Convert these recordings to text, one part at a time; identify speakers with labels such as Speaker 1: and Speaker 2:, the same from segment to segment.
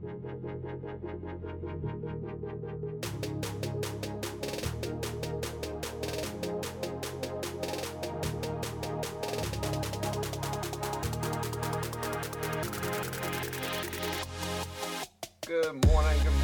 Speaker 1: Good morning, good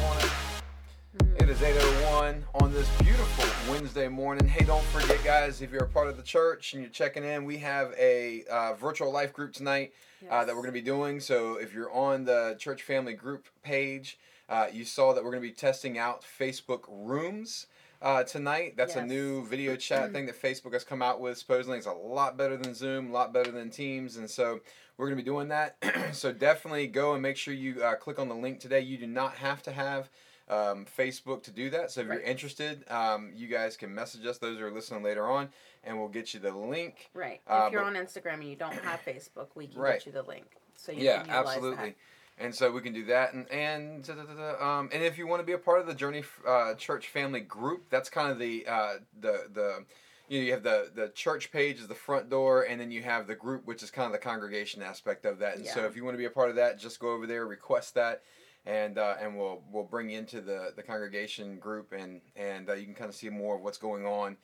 Speaker 1: is 8.01 on this beautiful Wednesday morning. Hey, don't forget, guys, if you're a part of the church and you're checking in, we have a uh, virtual life group tonight uh, that we're going to be doing. So if you're on the church family group page, uh, you saw that we're going to be testing out Facebook Rooms. Uh, tonight, that's a new video chat thing that Facebook has come out with. Supposedly, it's a lot better than Zoom, a lot better than Teams, and so we're going to be doing that. so definitely go and make sure you uh, click on the link today. You do not have to have um, Facebook to do that. So if you're interested, um, you guys can message us. Those who are listening later on, and we'll get you the link.
Speaker 2: Right.
Speaker 1: Uh,
Speaker 2: if you're
Speaker 1: but-
Speaker 2: on Instagram and you don't have Facebook, we can
Speaker 1: Right.
Speaker 2: get you the link. So you
Speaker 1: yeah, absolutely.
Speaker 2: That.
Speaker 1: And so we can do that, and and da, da, da, um, and if you want to be a part of the Journey uh, Church Family group, that's kind of the uh, the the you know you have the the church page is the front door, and then you have the group, which is kind of the congregation aspect of that. And so if you want to be a part of that, just go over there, request that, and uh, and we'll we'll bring you into the the congregation group, and and uh, you can kind of see more of what's going on.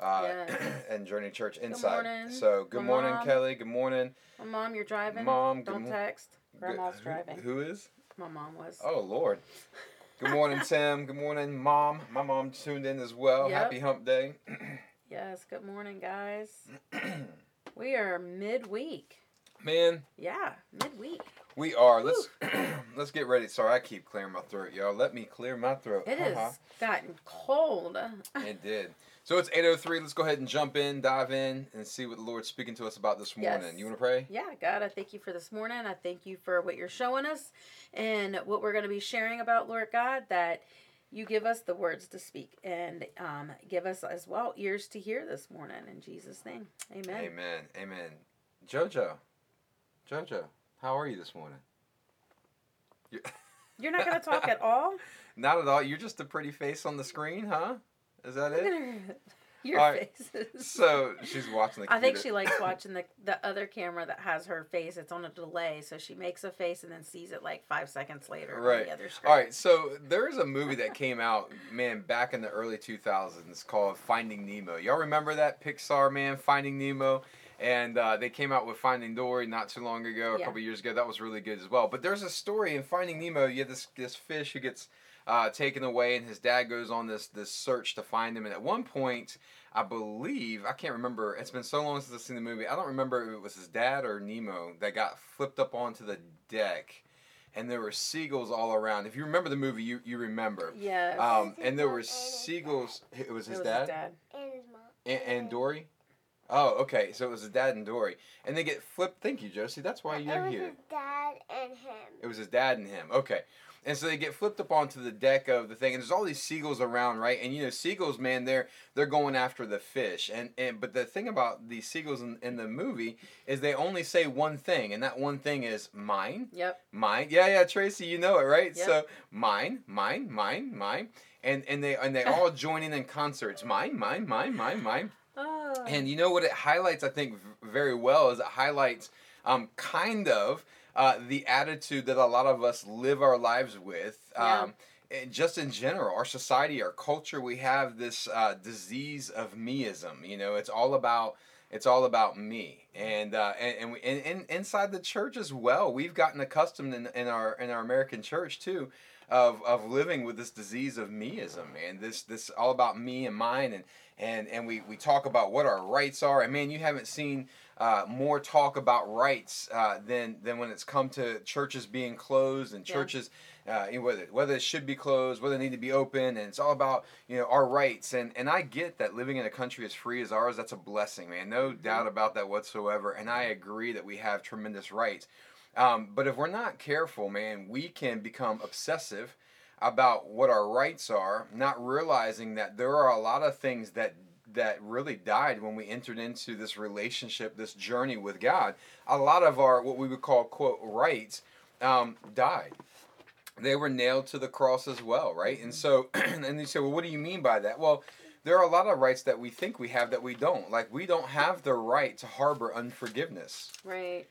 Speaker 1: Uh,
Speaker 2: Yes.
Speaker 1: and Journey Church inside.
Speaker 2: morning.
Speaker 1: So good
Speaker 2: My
Speaker 1: morning,
Speaker 2: mom.
Speaker 1: Kelly. Good morning,
Speaker 2: My mom, you're driving.
Speaker 1: Mom,
Speaker 2: Don't
Speaker 1: mo-
Speaker 2: text. Grandma's
Speaker 1: Who-
Speaker 2: driving.
Speaker 1: Who is?
Speaker 2: My mom was.
Speaker 1: Oh Lord. Good morning, Tim. Good morning, Mom. My mom tuned in as well.
Speaker 2: Yep.
Speaker 1: Happy Hump Day.
Speaker 2: Yes. Good morning, guys. we are midweek.
Speaker 1: Man,
Speaker 2: Yeah, midweek.
Speaker 1: We are. Let's let's get ready. Sorry, I keep clearing my throat, y'all. Let me clear my throat.
Speaker 2: It has gotten cold.
Speaker 1: It did. So it's 8:03. Let's go ahead and jump in, dive in, and see what the Lord's speaking to us about this morning.
Speaker 2: Yes.
Speaker 1: You want to pray?
Speaker 2: Yeah, God, I thank you for this morning. I thank you for what you're showing us and what we're going to be sharing about, Lord God, that you give us the words to speak and um, give us as well ears to hear this morning. In Jesus' name, amen.
Speaker 1: Amen. Amen. Jojo, Jojo, how are you this morning? You-
Speaker 2: You're not going to talk at all?
Speaker 1: Not at all. You're just a pretty face on the screen, huh? Is that it?
Speaker 2: Your
Speaker 1: All right.
Speaker 2: faces.
Speaker 1: So she's watching the.
Speaker 2: I think she likes watching the the other camera that has her face. It's on a delay, so she makes a face and then sees it like five seconds later on
Speaker 1: Right.
Speaker 2: the other screen.
Speaker 1: All right, so there's a movie that came out, man, back in the early 2000s called Finding Nemo. Y'all remember that Pixar, man, Finding Nemo? And uh, they came out with Finding Dory not too long ago, a
Speaker 2: Yeah.
Speaker 1: couple years ago. That was really good as well. But there's a story in Finding Nemo. You have this this fish who gets uh, taken away, and his dad goes on this this search to find him. And at one point, I believe I can't remember. It's been so long since I've seen the movie. I don't remember if it was his dad or Nemo that got flipped up onto the deck and there were seagulls all around. If you remember the movie, you, you remember.
Speaker 2: Yeah.
Speaker 1: Um, and there were seagulls. It was
Speaker 2: it
Speaker 1: his
Speaker 2: was
Speaker 1: dad?
Speaker 2: his dad.
Speaker 3: and his mom.
Speaker 1: And, and Dory. Oh, okay. So it was his dad and Dory, and they get flipped. Thank you, Josie. That's why
Speaker 3: it
Speaker 1: you're here.
Speaker 3: It was
Speaker 1: here.
Speaker 3: his dad and him.
Speaker 1: It was his dad and him. Okay. And so they get flipped up onto the deck of the thing, and there's all these seagulls around, right? And you know, seagulls, man, they're they're going after the fish. And and but the thing about these seagulls in, in the movie is they only say one thing, and that one thing is mine,
Speaker 2: Yep.
Speaker 1: mine. Yeah, yeah, Tracy, you know it, right?
Speaker 2: Yep.
Speaker 1: So mine, mine, mine, mine, and and they and they all join in in concerts. Mine, mine, mine, mine, mine.
Speaker 2: Oh.
Speaker 1: And you know what it highlights, I think, very well is it highlights um, kind of uh, the attitude that a lot of us live our lives with.
Speaker 2: Yeah.
Speaker 1: Um, and just in general, our society, our culture, we have this uh, disease of meism. You know, it's all about it's all about me, and uh, and and, we, and, and inside the church as well, we've gotten accustomed in, in our in our American church too, of, of living with this disease of meism, and this this all about me and mine, and and and we, we talk about what our rights are, and man, you haven't seen uh, more talk about rights uh, than than when it's come to churches being closed and
Speaker 2: Yeah.
Speaker 1: churches uh, whether whether it should be closed, whether they need to be open, and it's all about you know our rights. And and I get that living in a country as free as ours, that's a blessing, man. No doubt about that whatsoever. And I agree that we have tremendous rights. Um, but if we're not careful, man, we can become obsessive about what our rights are, not realizing that there are a lot of things that that really died when we entered into this relationship, this journey with God. A lot of our what we would call quote rights um, died. They were nailed to the cross as well, right? And so, and you say, well, what do you mean by that? Well, there are a lot of rights that we think we have that we don't. Like we don't have the right to harbor unforgiveness.
Speaker 2: Right.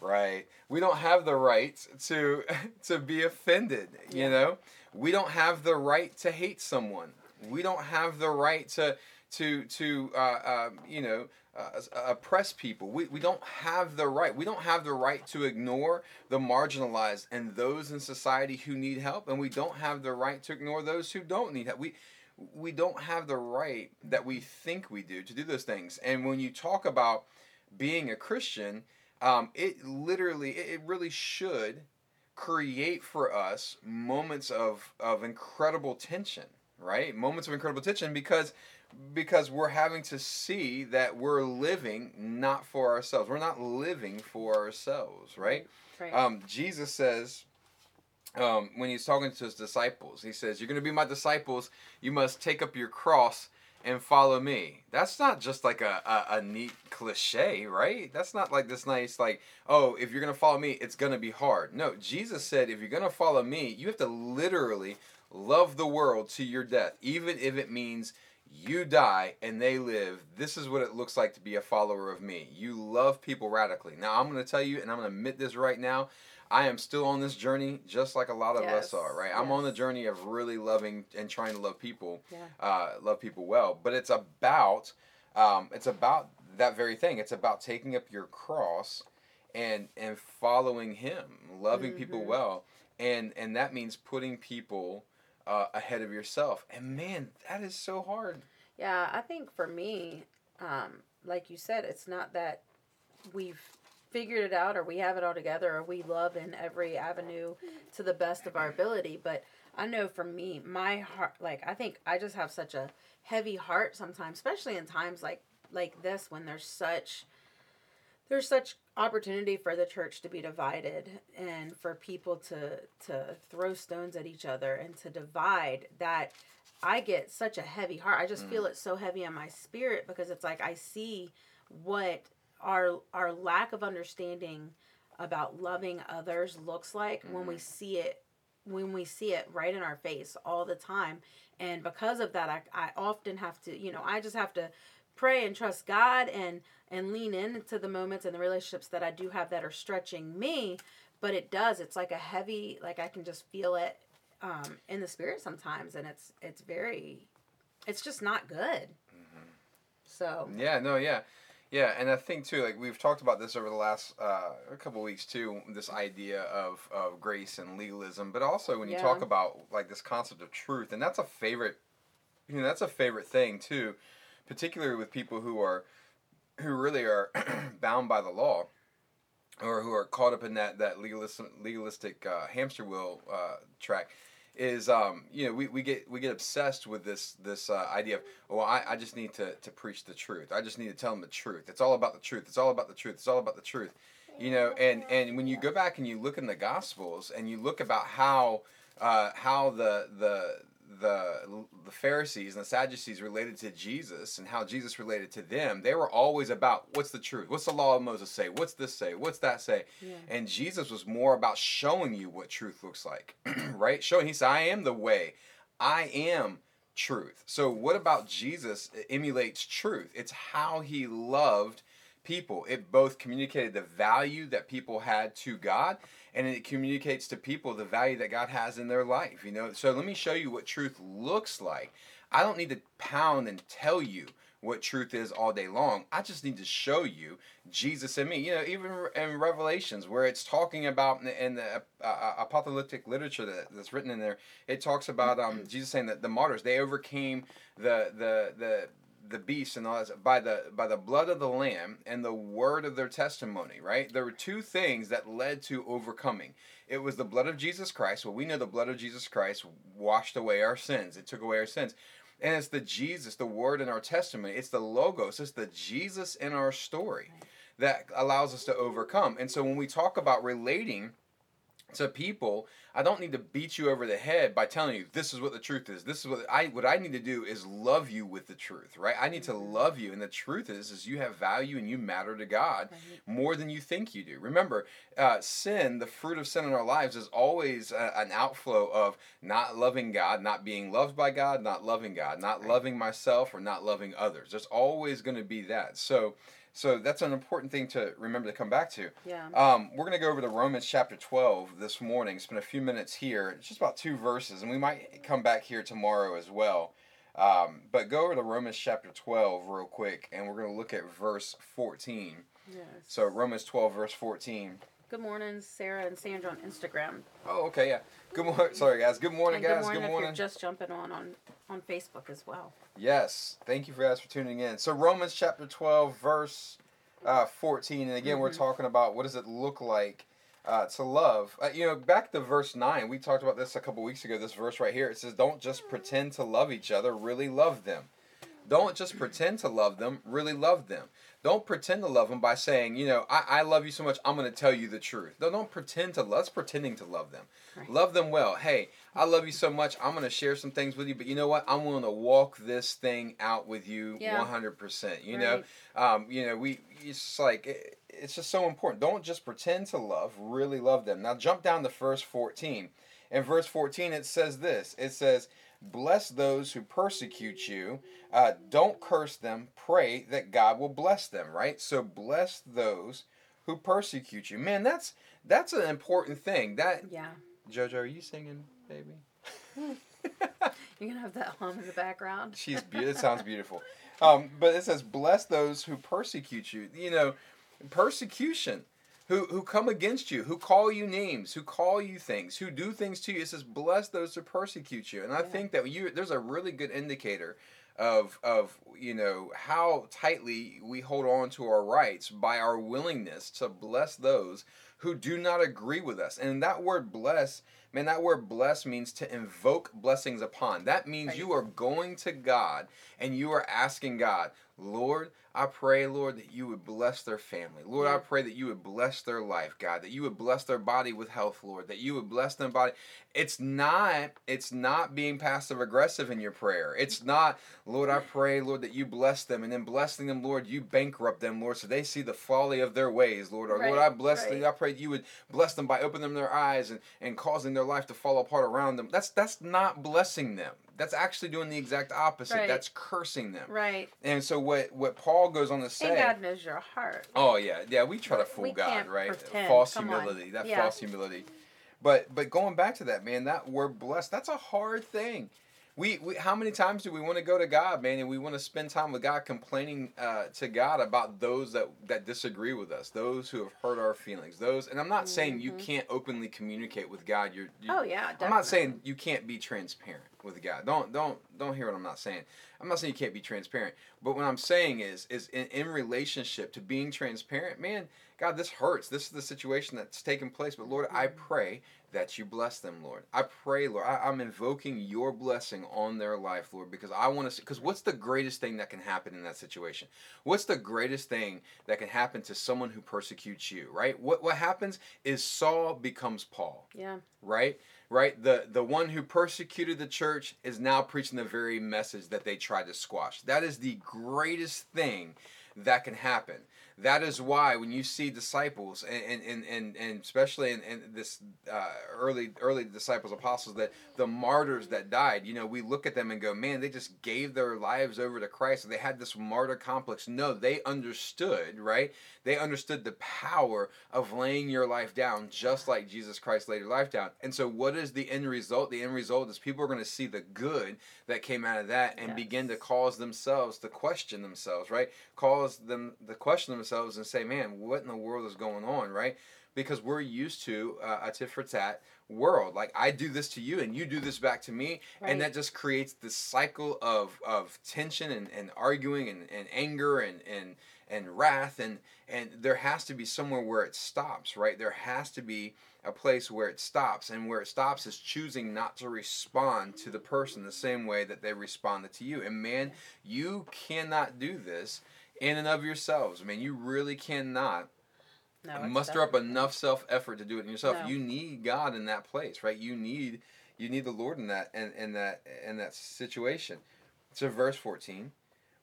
Speaker 1: right? We don't have the right to to be offended, you know? We don't have the right to hate someone. We don't have the right to to to uh, um, you know uh, oppress people. We, we don't have the right. We don't have the right to ignore the marginalized and those in society who need help, and we don't have the right to ignore those who don't need help. We we don't have the right that we think we do to do those things. And when you talk about being a Christian, um, it literally, it, it really should create for us moments of of incredible tension, right? Moments of incredible tension because because we're having to see that we're living not for ourselves. We're not living for ourselves, right?
Speaker 2: Right.
Speaker 1: Um, Jesus says, um, when he's talking to his disciples, he says, You're going to be my disciples. You must take up your cross and follow me. That's not just like a, a, a neat cliche, right? That's not like this nice, like, oh, if you're going to follow me, it's going to be hard. No, Jesus said, If you're going to follow me, you have to literally love the world to your death, even if it means you die and they live. This is what it looks like to be a follower of me. You love people radically. Now, I'm going to tell you, and I'm going to admit this right now. I am still on this journey, just like a lot of us are, right? I'm on the journey of really loving and trying to love people,
Speaker 2: Yeah.
Speaker 1: uh, love people well. But it's about, um, it's about that very thing. It's about taking up your cross, and and following Him, loving people
Speaker 2: Mhm.
Speaker 1: well, and and that means putting people uh, ahead of yourself. And man, that is so hard.
Speaker 2: Yeah, I think for me, um, like you said, it's not that we've figured it out or we have it all together or we love in every avenue to the best of our ability. But I know for me, my heart, like I think I just have such a heavy heart sometimes, especially in times like like this when there's such there's such opportunity for the church to be divided and for people to to throw stones at each other and to divide that I get such a heavy heart. I just mm. feel it so heavy in my spirit because it's like I see what our our lack of understanding about loving others looks like when we see it when we see it right in our face all the time. And because of that I, I often have to you know i just have to pray and trust god and and lean into the moments and the relationships that i do have that are stretching me. But it does it's like a heavy like i can just feel it um, in the spirit sometimes and it's it's very it's just not good. So
Speaker 1: Yeah, no, yeah. Yeah, and I think too, like we've talked about this over the last uh, a couple weeks too, this idea of, of grace and legalism, but also when you
Speaker 2: Yeah.
Speaker 1: talk about like this concept of truth, and that's a favorite, you know, that's a favorite thing too, particularly with people who are, who really are bound by the law, or who are caught up in that that legalistic legalistic uh, hamster wheel uh, track is um you know we, we get we get obsessed with this this uh, idea of well I, I just need to, to preach the truth. I just need to tell them the truth. It's all about the truth. It's all about the truth. It's all about the truth. You know and and when you go back and you look in the gospels and you look about how uh, how the the the the Pharisees and the Sadducees related to Jesus and how Jesus related to them, they were always about what's the truth? What's the law of Moses say? What's this say? What's that say?
Speaker 2: Yeah.
Speaker 1: And Jesus was more about showing you what truth looks like, right? Showing, he said, I am the way, I am truth. So, what about Jesus emulates truth? It's how he loved people. It both communicated the value that people had to God and it communicates to people the value that God has in their life, you know? So, let me show you what truth looks like. I don't need to pound and tell you what truth is all day long. I just need to show you Jesus and me. You know, even in Revelations, where it's talking about in the, in the uh, apocalyptic literature that, that's written in there, it talks about um, Jesus saying that the martyrs they overcame the the the the beast and all that by the by the blood of the lamb and the word of their testimony. Right? There were two things that led to overcoming. It was the blood of Jesus Christ. Well, we know the blood of Jesus Christ washed away our sins. It took away our sins. And it's the Jesus, the word in our testimony. It's the logos. It's the Jesus in our story that allows us to overcome. And so when we talk about relating to people, I don't need to beat you over the head by telling you this is what the truth is. This is what I what I need to do is love you with the truth, right? I need to love you, and the truth is is you have value and you matter to God more than you think you do. Remember, uh, sin, the fruit of sin in our lives, is always a, an outflow of not loving God, not being loved by God, not loving God, not loving myself, or not loving others. There's always going to be that. So So that's an important thing to remember to come back to.
Speaker 2: Yeah.
Speaker 1: Um, we're going to go over to Romans chapter 12 this morning, spend a few minutes here. It's just about two verses, and we might come back here tomorrow as well. Um, but go over to Romans chapter 12 real quick, and we're going to look at verse 14.
Speaker 2: Yes.
Speaker 1: So, Romans 12, verse 14.
Speaker 2: Good morning, Sarah and Sandra on Instagram.
Speaker 1: Oh, okay, yeah. Good morning. Sorry, guys. Good morning,
Speaker 2: and good
Speaker 1: guys.
Speaker 2: morning,
Speaker 1: Good
Speaker 2: if
Speaker 1: morning.
Speaker 2: you're just jumping on, on on Facebook as well.
Speaker 1: Yes. Thank you for guys for tuning in. So, Romans chapter 12, verse uh, 14. And again, we're
Speaker 2: Mhm.
Speaker 1: talking about what does it look like uh, to love. Uh, you know, back to verse 9, we talked about this a couple weeks ago. This verse right here, it says, Don't just pretend to love each other, really love them. Don't just pretend to love them, really love them. Don't pretend to love them by saying, you know, I, I love you so much, I'm going to tell you the truth. No, don't pretend to love. That's pretending to love them.
Speaker 2: Right.
Speaker 1: Love them well. Hey, I love you so much, I'm going to share some things with you, but you know what? I'm willing to walk this thing out with you
Speaker 2: Yeah.
Speaker 1: 100%. You know, um, you know, we, it's like, it, it's just so important. Don't just pretend to love, really love them. Now, jump down to verse 14. In verse 14, it says this it says, Bless those who persecute you. Uh, don't curse them. Pray that God will bless them. Right. So bless those who persecute you. Man, that's that's an important thing. That
Speaker 2: Yeah.
Speaker 1: Jojo, are you singing, baby?
Speaker 2: You're gonna have that hum in the background.
Speaker 1: She's beautiful. It sounds beautiful. Um, but it says, "Bless those who persecute you." You know, persecution. Who, who come against you, who call you names, who call you things, who do things to you. It says, "Bless those who persecute you." And I
Speaker 2: Yeah.
Speaker 1: think that you there's a really good indicator of of you know how tightly we hold on to our rights by our willingness to bless those who do not agree with us. And that word bless, man, that word bless means to invoke blessings upon. That means
Speaker 2: Right.
Speaker 1: you are going to God and you are asking God, Lord, I pray, Lord, that you would bless their family. Lord, I pray that you would bless their life, God, that you would bless their body with health, Lord, that you would bless their body. It's not it's not being passive aggressive in your prayer. It's not, Lord, I pray, Lord, that you bless them and then blessing them, Lord, you bankrupt them, Lord, so they see the folly of their ways, Lord. Or Lord, I bless them. I pray that you would bless them by opening their eyes and, and causing their life to fall apart around them. That's that's not blessing them. That's actually doing the exact opposite.
Speaker 2: Right.
Speaker 1: That's cursing them.
Speaker 2: Right.
Speaker 1: And so what what Paul goes on to say
Speaker 2: And God knows your heart.
Speaker 1: Oh yeah, yeah. We try to fool
Speaker 2: We
Speaker 1: God, right?
Speaker 2: pretend.
Speaker 1: False
Speaker 2: Come on.
Speaker 1: humility. That
Speaker 2: Yeah.
Speaker 1: false humility. But but going back to that, man, that we're blessed. That's a hard thing. We, we how many times do we want to go to God, man, and we want to spend time with God, complaining uh, to God about those that that disagree with us, those who have hurt our feelings, those. And I'm not saying you
Speaker 2: Mhm.
Speaker 1: can't openly communicate with God. You're, you,
Speaker 2: Oh yeah. Definitely.
Speaker 1: I'm not saying you can't be transparent with God. Don't don't don't hear what I'm not saying. I'm not saying you can't be transparent. But what I'm saying is is in, in relationship to being transparent, man, God, this hurts. This is the situation that's taking place. But Lord, I pray that you bless them, Lord. I pray, Lord. I, I'm invoking your blessing on their life, Lord, because I want to. Because what's the greatest thing that can happen in that situation? What's the greatest thing that can happen to someone who persecutes you? Right? What what happens is Saul becomes Paul
Speaker 2: Yeah.
Speaker 1: right right the the one who persecuted the church is now preaching the very message that they tried to squash that is the greatest thing that can happen that is why when you see disciples and and and, and especially in, in this uh, early early disciples apostles that the martyrs that died you know we look at them and go man they just gave their lives over to christ. They had this martyr complex. No they understood right? They understood the power of laying your life down just like jesus christ laid your life down. And so what is the end result? The end result is people are going to see the good that came out of that and
Speaker 2: Yes.
Speaker 1: begin to cause themselves to question themselves right? Cause them to question themselves and say man what in the world is going on right? Because we're used to uh, a tit for tat world. Like i do this to you and you do this back to me.
Speaker 2: Right.
Speaker 1: and that just creates this cycle of of tension and, and arguing and, and anger and and and wrath. And and there has to be somewhere where it stops right? There has to be a place where it stops. And where it stops is choosing not to respond to the person the same way that they responded to you. And man you cannot do this in and of yourselves i mean you really cannot
Speaker 2: No.
Speaker 1: muster up enough self effort to do it in yourself.
Speaker 2: No.
Speaker 1: You need God in that place, right? You need you need the Lord in that in, in that in that situation. So verse fourteen,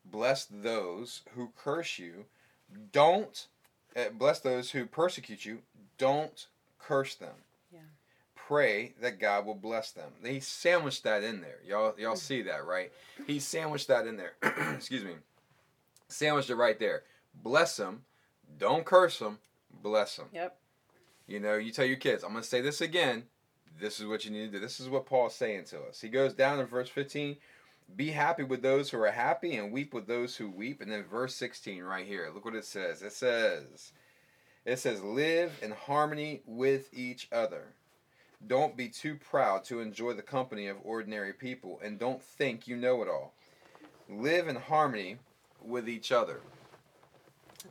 Speaker 1: bless those who curse you, don't uh, bless those who persecute you. Don't curse them.
Speaker 2: Yeah.
Speaker 1: Pray that God will bless them. He sandwiched that in there. Y'all y'all see that, right? He sandwiched that in there. Excuse me. Sandwiched it right there. bless them. Don't curse them, bless them.
Speaker 2: Yep.
Speaker 1: You know, you tell your kids, I'm going to say this again. This is what you need to do. This is what Paul's saying to us. He goes down in verse 15 be happy with those who are happy and weep with those who weep. And then verse 16 right here. Look what it says. It says, it says, live in harmony with each other. Don't be too proud to enjoy the company of ordinary people and don't think you know it all. Live in harmony with each other.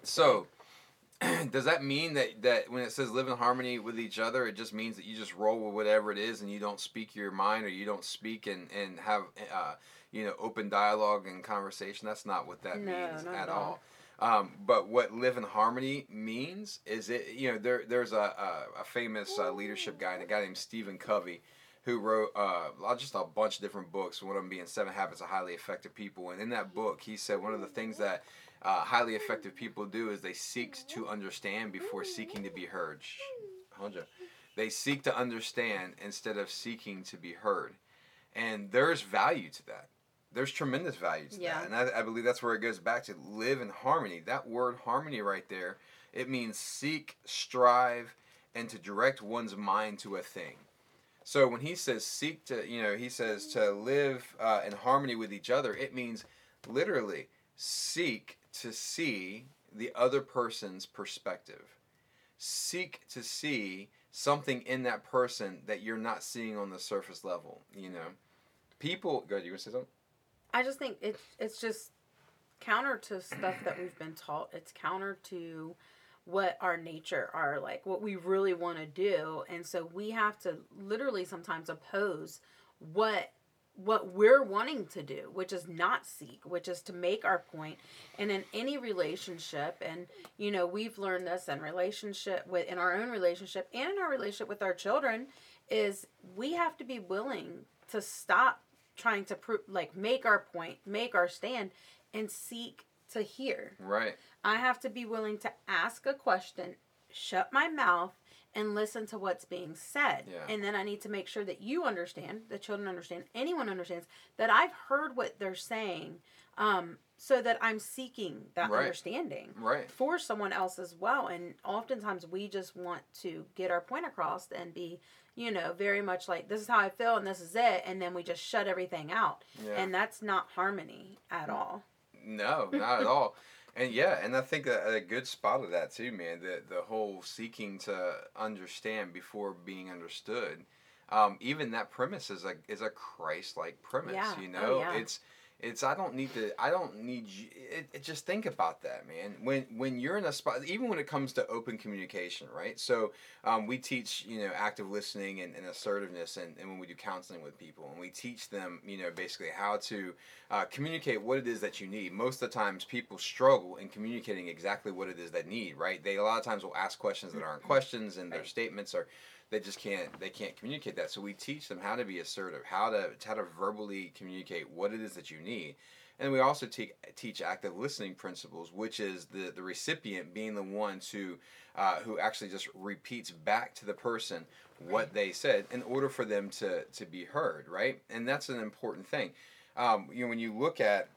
Speaker 1: So, does that mean that, that when it says live in harmony with each other, it just means that you just roll with whatever it is and you don't speak your mind or you don't speak and, and have, uh, you know, open dialogue and conversation? That's not what that
Speaker 2: No,
Speaker 1: means at
Speaker 2: at
Speaker 1: all.
Speaker 2: all.
Speaker 1: Um, but what live in harmony means is it, you know, there, there's a, a, a famous uh, leadership guy, a guy named Stephen Covey, who wrote uh, just a bunch of different books, one of them being Seven Habits of Highly Effective People. And in that book, he said one of the things that uh, highly effective people do is they seek to understand before seeking to be heard. Shh. They seek to understand instead of seeking to be heard. And there's value to that. There's tremendous value to
Speaker 2: Yeah.
Speaker 1: that. And I, I believe that's where it goes back to live in harmony. That word harmony right there, it means seek, strive, and to direct one's mind to a thing. So when he says seek to, you know, he says to live uh, in harmony with each other, it means literally seek to see the other person's perspective. Seek to see something in that person that you're not seeing on the surface level, you know. People, go ahead, you to say something?
Speaker 2: I just think it's it's just counter to stuff that we've been taught. It's counter to what our nature are like, what we really want to do, and so we have to literally sometimes oppose what what we're wanting to do, which is not seek, which is to make our point. And in any relationship, and you know, we've learned this in relationship with in our own relationship and in our relationship with our children, is we have to be willing to stop trying to prove like make our point, make our stand, and seek to hear.
Speaker 1: Right.
Speaker 2: I have to be willing to ask a question, shut my mouth, and listen to what's being said.
Speaker 1: Yeah.
Speaker 2: And then I need to make sure that you understand, the children understand, anyone understands that I've heard what they're saying, um, so that I'm seeking that
Speaker 1: Right.
Speaker 2: understanding
Speaker 1: Right.
Speaker 2: for someone else as well. And oftentimes we just want to get our point across and be, you know, very much like this is how I feel and this is it, and then we just shut everything out.
Speaker 1: Yeah.
Speaker 2: And that's not harmony at all.
Speaker 1: No, not at all. And yeah, and I think a, a good spot of that too, man. The the whole seeking to understand before being understood. Um, even that premise is a is a Christ like premise.
Speaker 2: Yeah.
Speaker 1: You
Speaker 2: Oh,
Speaker 1: know,
Speaker 2: yeah.
Speaker 1: it's it's I don't need to I don't need you. It, it, just think about that, man. When when you're in a spot, even when it comes to open communication, right? So um, we teach you know active listening and, and assertiveness, and, and when we do counseling with people, and we teach them you know basically how to uh, communicate what it is that you need. Most of the times, people struggle in communicating exactly what it is that need. Right? They a lot of times will ask questions that aren't questions, and their statements are they just can't they can't communicate that. So we teach them how to be assertive, how to how to verbally communicate what it is that you need. And we also te- teach active listening principles, which is the, the recipient being the one to uh, who actually just repeats back to the person what they said in order for them to, to be heard, right? And that's an important thing. Um, you know, when you look at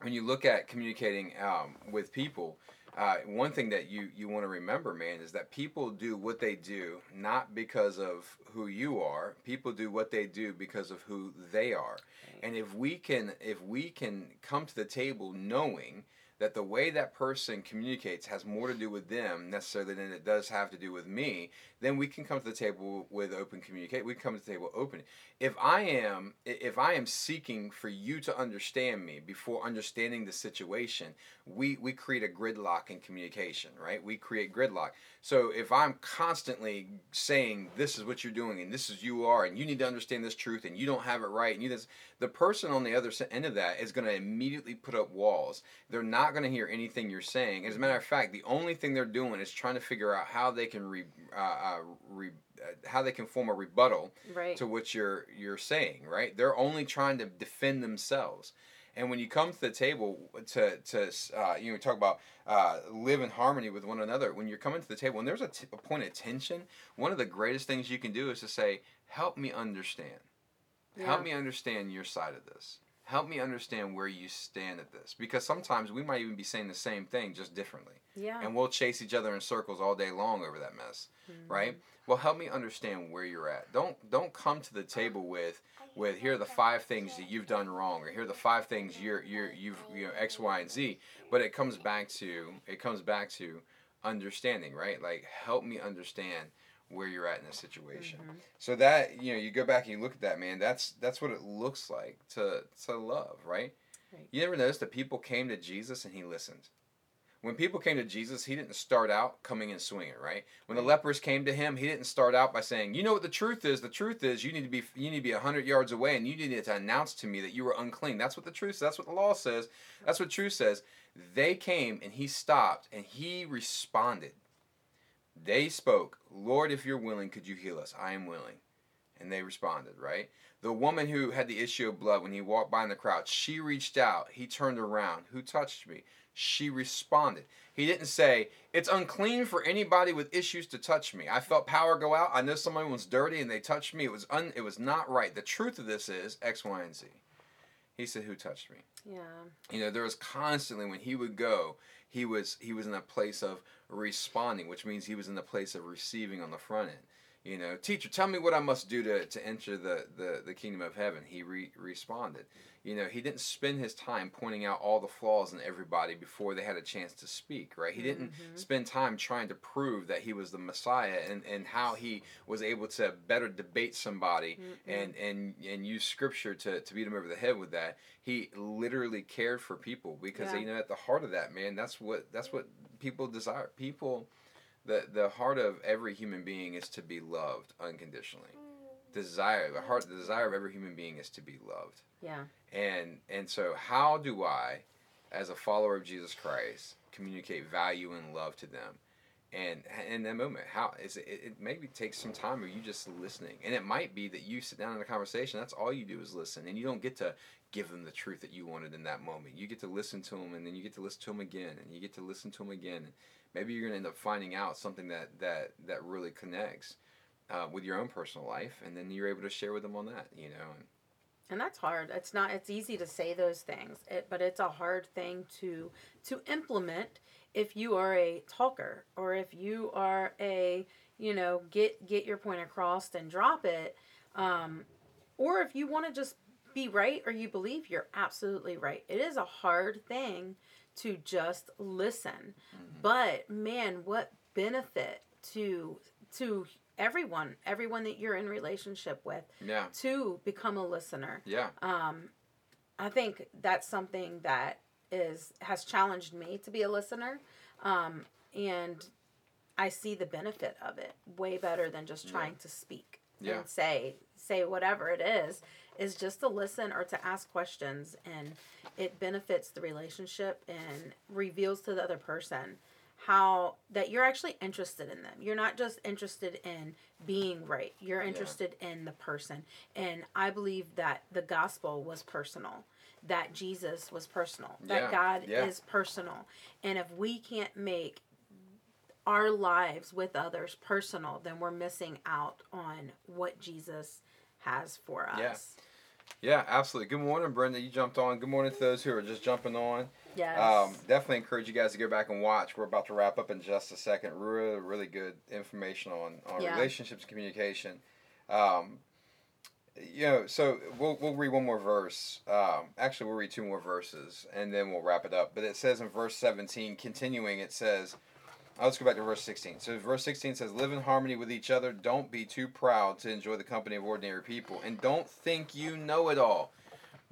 Speaker 1: when you look at communicating um, with people, uh, one thing that you, you want to remember, man, is that people do what they do not because of who you are. People do what they do because of who they are. And if we can if we can come to the table knowing that the way that person communicates has more to do with them necessarily than it does have to do with me, then we can come to the table with open communicate. We can come to the table open. If I am if I am seeking for you to understand me before understanding the situation, we we create a gridlock in communication, right? We create gridlock. So if I'm constantly saying this is what you're doing and this is you are and you need to understand this truth and you don't have it right and you this the person on the other end of that is going to immediately put up walls. They're not going to hear anything you're saying. As a matter of fact, the only thing they're doing is trying to figure out how they can re, uh, uh, re uh, how they can form a rebuttal
Speaker 2: Right.
Speaker 1: to what you're you're saying, right? They're only trying to defend themselves. And when you come to the table to to uh, you know talk about uh, live in harmony with one another, when you're coming to the table, and there's a, t- a point of tension, one of the greatest things you can do is to say, "Help me understand. Help me understand your side of this." Help me understand where you stand at this because sometimes we might even be saying the same thing just differently.
Speaker 2: Yeah.
Speaker 1: and we'll chase each other in circles all day long over that mess hmm. right? Well help me understand where you're at. Don't don't come to the table with with here are the five things that you've done wrong or here are the five things you're you're you've you know x y and z. But it comes back to it comes back to understanding right? Like help me understand where you're at in this situation
Speaker 2: Mhm.
Speaker 1: so that you know you go back and you look at that man that's that's what it looks like to to love right,
Speaker 2: Right.
Speaker 1: you ever notice that people came to jesus and he listened when people came to Jesus, he didn't start out coming and swinging, right? When the lepers came to him, he didn't start out by saying, "You know what the truth is? The truth is you need to be you need to be hundred yards away, and you need to announce to me that you were unclean." That's what the truth. Says, that's what the law says. That's what truth says. They came and he stopped and he responded. They spoke, "Lord, if you're willing, could you heal us? I am willing." And they responded, right? The woman who had the issue of blood when he walked by in the crowd, she reached out. He turned around. Who touched me? She responded. He didn't say, It's unclean for anybody with issues to touch me. I felt power go out. I know someone was dirty and they touched me. It was un- it was not right. The truth of this is X, Y, and Z. He said, Who touched me?
Speaker 2: Yeah.
Speaker 1: You know, there was constantly when he would go, he was he was in a place of responding, which means he was in the place of receiving on the front end. You know, teacher, tell me what I must do to, to enter the, the, the kingdom of heaven. He re- responded. You know, he didn't spend his time pointing out all the flaws in everybody before they had a chance to speak, right? He didn't
Speaker 2: Mhm.
Speaker 1: spend time trying to prove that he was the Messiah and, and how he was able to better debate somebody
Speaker 2: Mm-mm.
Speaker 1: and, and, and use scripture to, to beat him over the head with that. He literally cared for people because,
Speaker 2: Yeah.
Speaker 1: you know, at the heart of that, man, that's what that's what people desire. People the the heart of every human being is to be loved unconditionally. Desire the heart the desire of every human being is to be loved.
Speaker 2: Yeah.
Speaker 1: And and so how do I, as a follower of Jesus Christ, communicate value and love to them? And in that moment, how is it? It maybe takes some time or you just listening, and it might be that you sit down in a conversation. That's all you do is listen, and you don't get to give them the truth that you wanted in that moment. You get to listen to them, and then you get to listen to them again, and you get to listen to them again. Maybe you're gonna end up finding out something that that that really connects uh, with your own personal life, and then you're able to share with them on that. You know, and,
Speaker 2: and that's hard it's not it's easy to say those things it, but it's a hard thing to to implement if you are a talker or if you are a you know get get your point across and drop it um or if you want to just be right or you believe you're absolutely right it is a hard thing to just listen but man what benefit to to everyone everyone that you're in relationship with
Speaker 1: yeah,
Speaker 2: to become a listener.
Speaker 1: yeah,
Speaker 2: Um, I think that's something that is has challenged me to be a listener, um, and I see the benefit of it way better than just
Speaker 1: Yeah.
Speaker 2: trying to speak
Speaker 1: Yeah.
Speaker 2: and say say whatever it is. Is just to listen or to ask questions, and it benefits the relationship and reveals to the other person how that you're actually interested in them. You're not just interested in being right. You're
Speaker 1: Yeah.
Speaker 2: interested in the person. And I believe that the gospel was personal. That Jesus was personal. That
Speaker 1: Yeah,
Speaker 2: God
Speaker 1: yeah.
Speaker 2: is personal. And if we can't make our lives with others personal, then we're missing out on what Jesus has for us.
Speaker 1: Yeah. yeah, absolutely. Good morning, Brenda. You jumped on. Good morning to those who are just jumping on.
Speaker 2: Yes.
Speaker 1: Um, definitely encourage you guys to go back and watch. We're about to wrap up in just a second. Really, really good information on, on
Speaker 2: Yeah.
Speaker 1: relationships communication. Um, you know, so we'll, we'll read one more verse. Um, actually, we'll read two more verses and then we'll wrap it up. But it says in verse 17, continuing, it says, let's go back to verse 16. So, verse 16 says, Live in harmony with each other. Don't be too proud to enjoy the company of ordinary people. And don't think you know it all.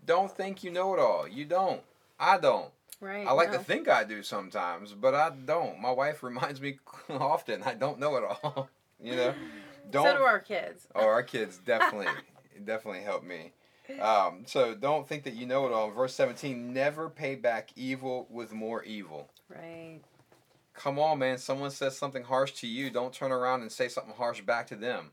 Speaker 1: Don't think you know it all. You don't. I don't.
Speaker 2: right.
Speaker 1: I like
Speaker 2: no.
Speaker 1: to think I do sometimes, but I don't. My wife reminds me often I don't know it all. you know, don't.
Speaker 2: So do our kids.
Speaker 1: oh, our kids definitely, definitely help me. Um, so don't think that you know it all. Verse seventeen: Never pay back evil with more evil.
Speaker 2: Right.
Speaker 1: Come on, man. Someone says something harsh to you. Don't turn around and say something harsh back to them.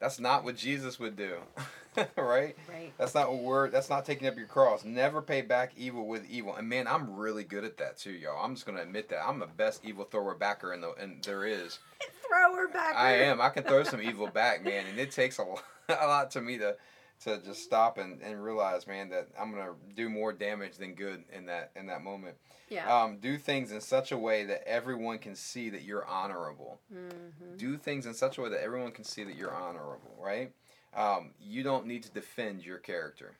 Speaker 1: That's not what Jesus would do, right?
Speaker 2: Right.
Speaker 1: That's not what we're. That's not taking up your cross. Never pay back evil with evil. And man, I'm really good at that too, y'all. I'm just gonna admit that I'm the best evil thrower backer in the and there is.
Speaker 2: Throw her back.
Speaker 1: I am. I can throw some evil back, man, and it takes a lot, a lot to me to to just stop and, and realize, man, that I'm gonna do more damage than good in that in that moment.
Speaker 2: Yeah.
Speaker 1: Um, do things in such a way that everyone can see that you're honorable.
Speaker 2: mm-hmm.
Speaker 1: Do things in such a way that everyone can see that you're honorable, right? Um, you don't need to defend your character.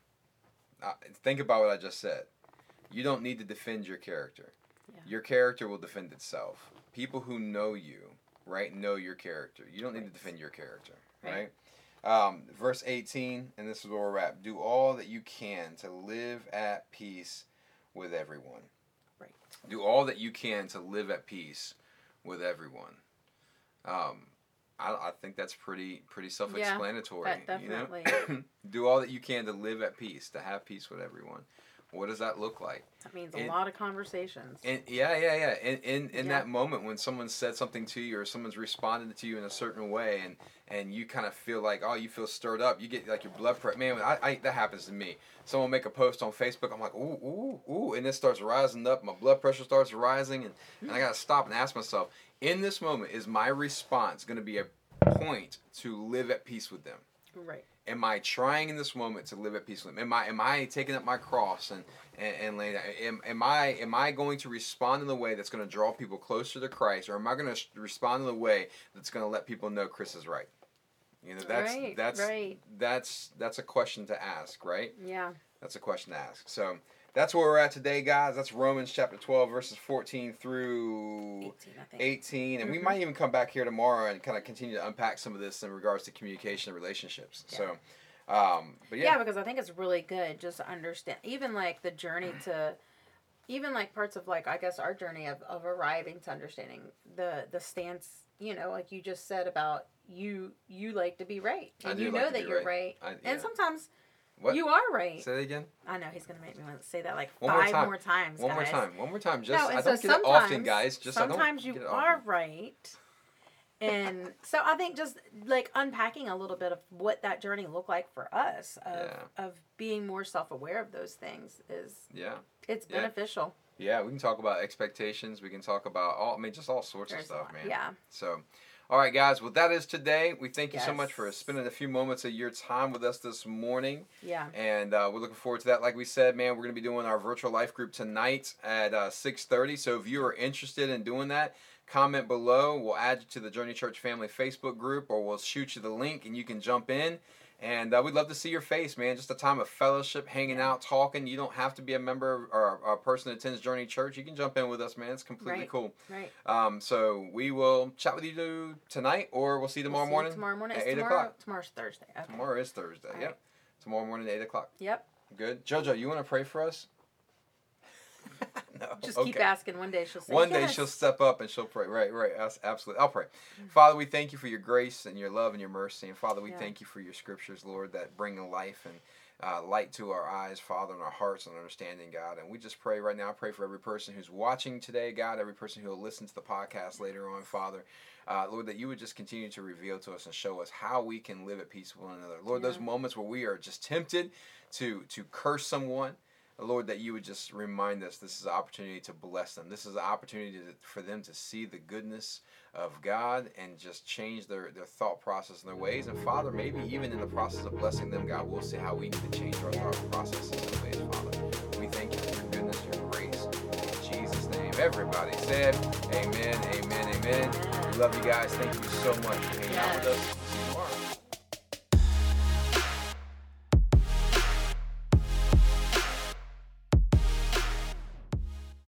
Speaker 1: Uh, think about what I just said. You don't need to defend your character.
Speaker 2: Yeah.
Speaker 1: Your character will defend itself. People who know you, right, know your character. You don't need to defend your character,
Speaker 2: Right.
Speaker 1: right? Um, verse 18, and this is where we're at. Do all that you can to live at peace with everyone.
Speaker 2: Right.
Speaker 1: Do all that you can to live at peace with everyone. Um, I, I think that's pretty pretty self-explanatory.
Speaker 2: that
Speaker 1: you know?
Speaker 2: definitely-
Speaker 1: Do all that you can to live at peace, to have peace with everyone. What does that look like?
Speaker 2: That means a lot of conversations.
Speaker 1: And yeah, yeah, yeah. In in, in
Speaker 2: Yeah.
Speaker 1: that moment when someone said something to you or someone's responded to you in a certain way and and you kind of feel like oh you feel stirred up, you get like your blood pressure. Man, I, I that happens to me. Someone make a post on Facebook, I'm like ooh ooh ooh, and it starts rising up. My blood pressure starts rising, and, and I gotta stop and ask myself, in this moment, is my response gonna be a point to live at peace with them?
Speaker 2: right.
Speaker 1: Am I trying in this moment to live at peace with him? Am I am I taking up my cross and and, and laying down? Am, am I am I going to respond in the way that's going to draw people closer to Christ, or am I going to respond in the way that's going to let people know Chris is right? You know, that's
Speaker 2: right.
Speaker 1: that's
Speaker 2: right.
Speaker 1: that's that's a question to ask, right?
Speaker 2: Yeah.
Speaker 1: That's a question to ask. So that's where we're at today, guys. That's Romans chapter twelve, verses fourteen through
Speaker 2: 18,
Speaker 1: 18 and we
Speaker 2: Mhm.
Speaker 1: might even come back here tomorrow and kind of continue to unpack some of this in regards to communication and relationships
Speaker 2: Yeah.
Speaker 1: so um but
Speaker 2: yeah.
Speaker 1: yeah,
Speaker 2: because I think it's really good just to understand, even like the journey to, even like parts of like I guess our journey of, of arriving to understanding the the stance. You know, like you just said about you you like to be right, and you know that you're
Speaker 1: right.
Speaker 2: right,
Speaker 1: I- yeah.
Speaker 2: and sometimes
Speaker 1: what?
Speaker 2: You are right.
Speaker 1: say that again?
Speaker 2: I know he's gonna make me want to say that like
Speaker 1: One more
Speaker 2: five
Speaker 1: time.
Speaker 2: more times.
Speaker 1: one more time. One more time. Just
Speaker 2: no,
Speaker 1: i don't
Speaker 2: so
Speaker 1: get it often guys. Just I don't
Speaker 2: sometimes you
Speaker 1: get it
Speaker 2: are right. And so i think just like unpacking a little bit of what that journey looked like for us of,
Speaker 1: Yeah.
Speaker 2: of being more self-aware of those things is
Speaker 1: yeah.
Speaker 2: it's
Speaker 1: Yeah.
Speaker 2: beneficial.
Speaker 1: Yeah we can talk about expectations. We can talk about all i mean just all sorts
Speaker 2: There's
Speaker 1: of stuff man.
Speaker 2: Yeah.
Speaker 1: So all right guys well that is today we thank you so much for spending a few moments of your time with us this morning
Speaker 2: yeah
Speaker 1: and uh, we're looking forward to that. Like we said, man, we're going to be doing our virtual life group tonight at uh, six thirty. So if you are interested in doing that, comment below. We'll add you to the Journey Church Family Facebook group, or we'll shoot you the link, and you can jump in. And uh, we'd love to see your face, man. Just a time of fellowship, hanging out, talking. You don't have to be a member or a person that attends Journey Church. You can jump in with us, man. It's completely
Speaker 2: Right.
Speaker 1: cool.
Speaker 2: right
Speaker 1: Um, so we will chat with you tonight, or we'll see you tomorrow
Speaker 2: We'll see you
Speaker 1: morning.
Speaker 2: tomorrow morning
Speaker 1: at
Speaker 2: it's
Speaker 1: 8
Speaker 2: tomorrow
Speaker 1: o'clock.
Speaker 2: tomorrow's thursday okay.
Speaker 1: Tomorrow is Thursday.
Speaker 2: All
Speaker 1: Yep.
Speaker 2: right.
Speaker 1: Tomorrow morning at 8 o'clock.
Speaker 2: yep
Speaker 1: Good. Jojo, you want to pray for us? No.
Speaker 2: just
Speaker 1: okay.
Speaker 2: keep asking one day she'll say
Speaker 1: One day she'll step up and she'll pray. Right, right. Absolutely. I'll pray. Father, we thank you for your grace and your love and your mercy. And Father, we
Speaker 2: Yeah.
Speaker 1: thank you for your scriptures, Lord, that bring life and uh, light to our eyes, Father, and our hearts and understanding, God. And we just pray right now. I pray for every person who's watching today, God, every person who will listen to the podcast later on, Father. Uh, Lord, that you would just continue to reveal to us and show us how we can live at peace with one another. Lord, those moments where we are just tempted to to curse someone, Lord, that you would just remind us this is an opportunity to bless them. This is an opportunity to, for them to see the goodness of God and just change their, their thought process and their ways. And Father, maybe even in the process of blessing them, God, we'll see how we need to change our thought processes and ways, Father. We thank you for your goodness, your grace. In Jesus' name. Everybody said, Amen, amen, amen. We love you guys. Thank you so much for hanging out with us.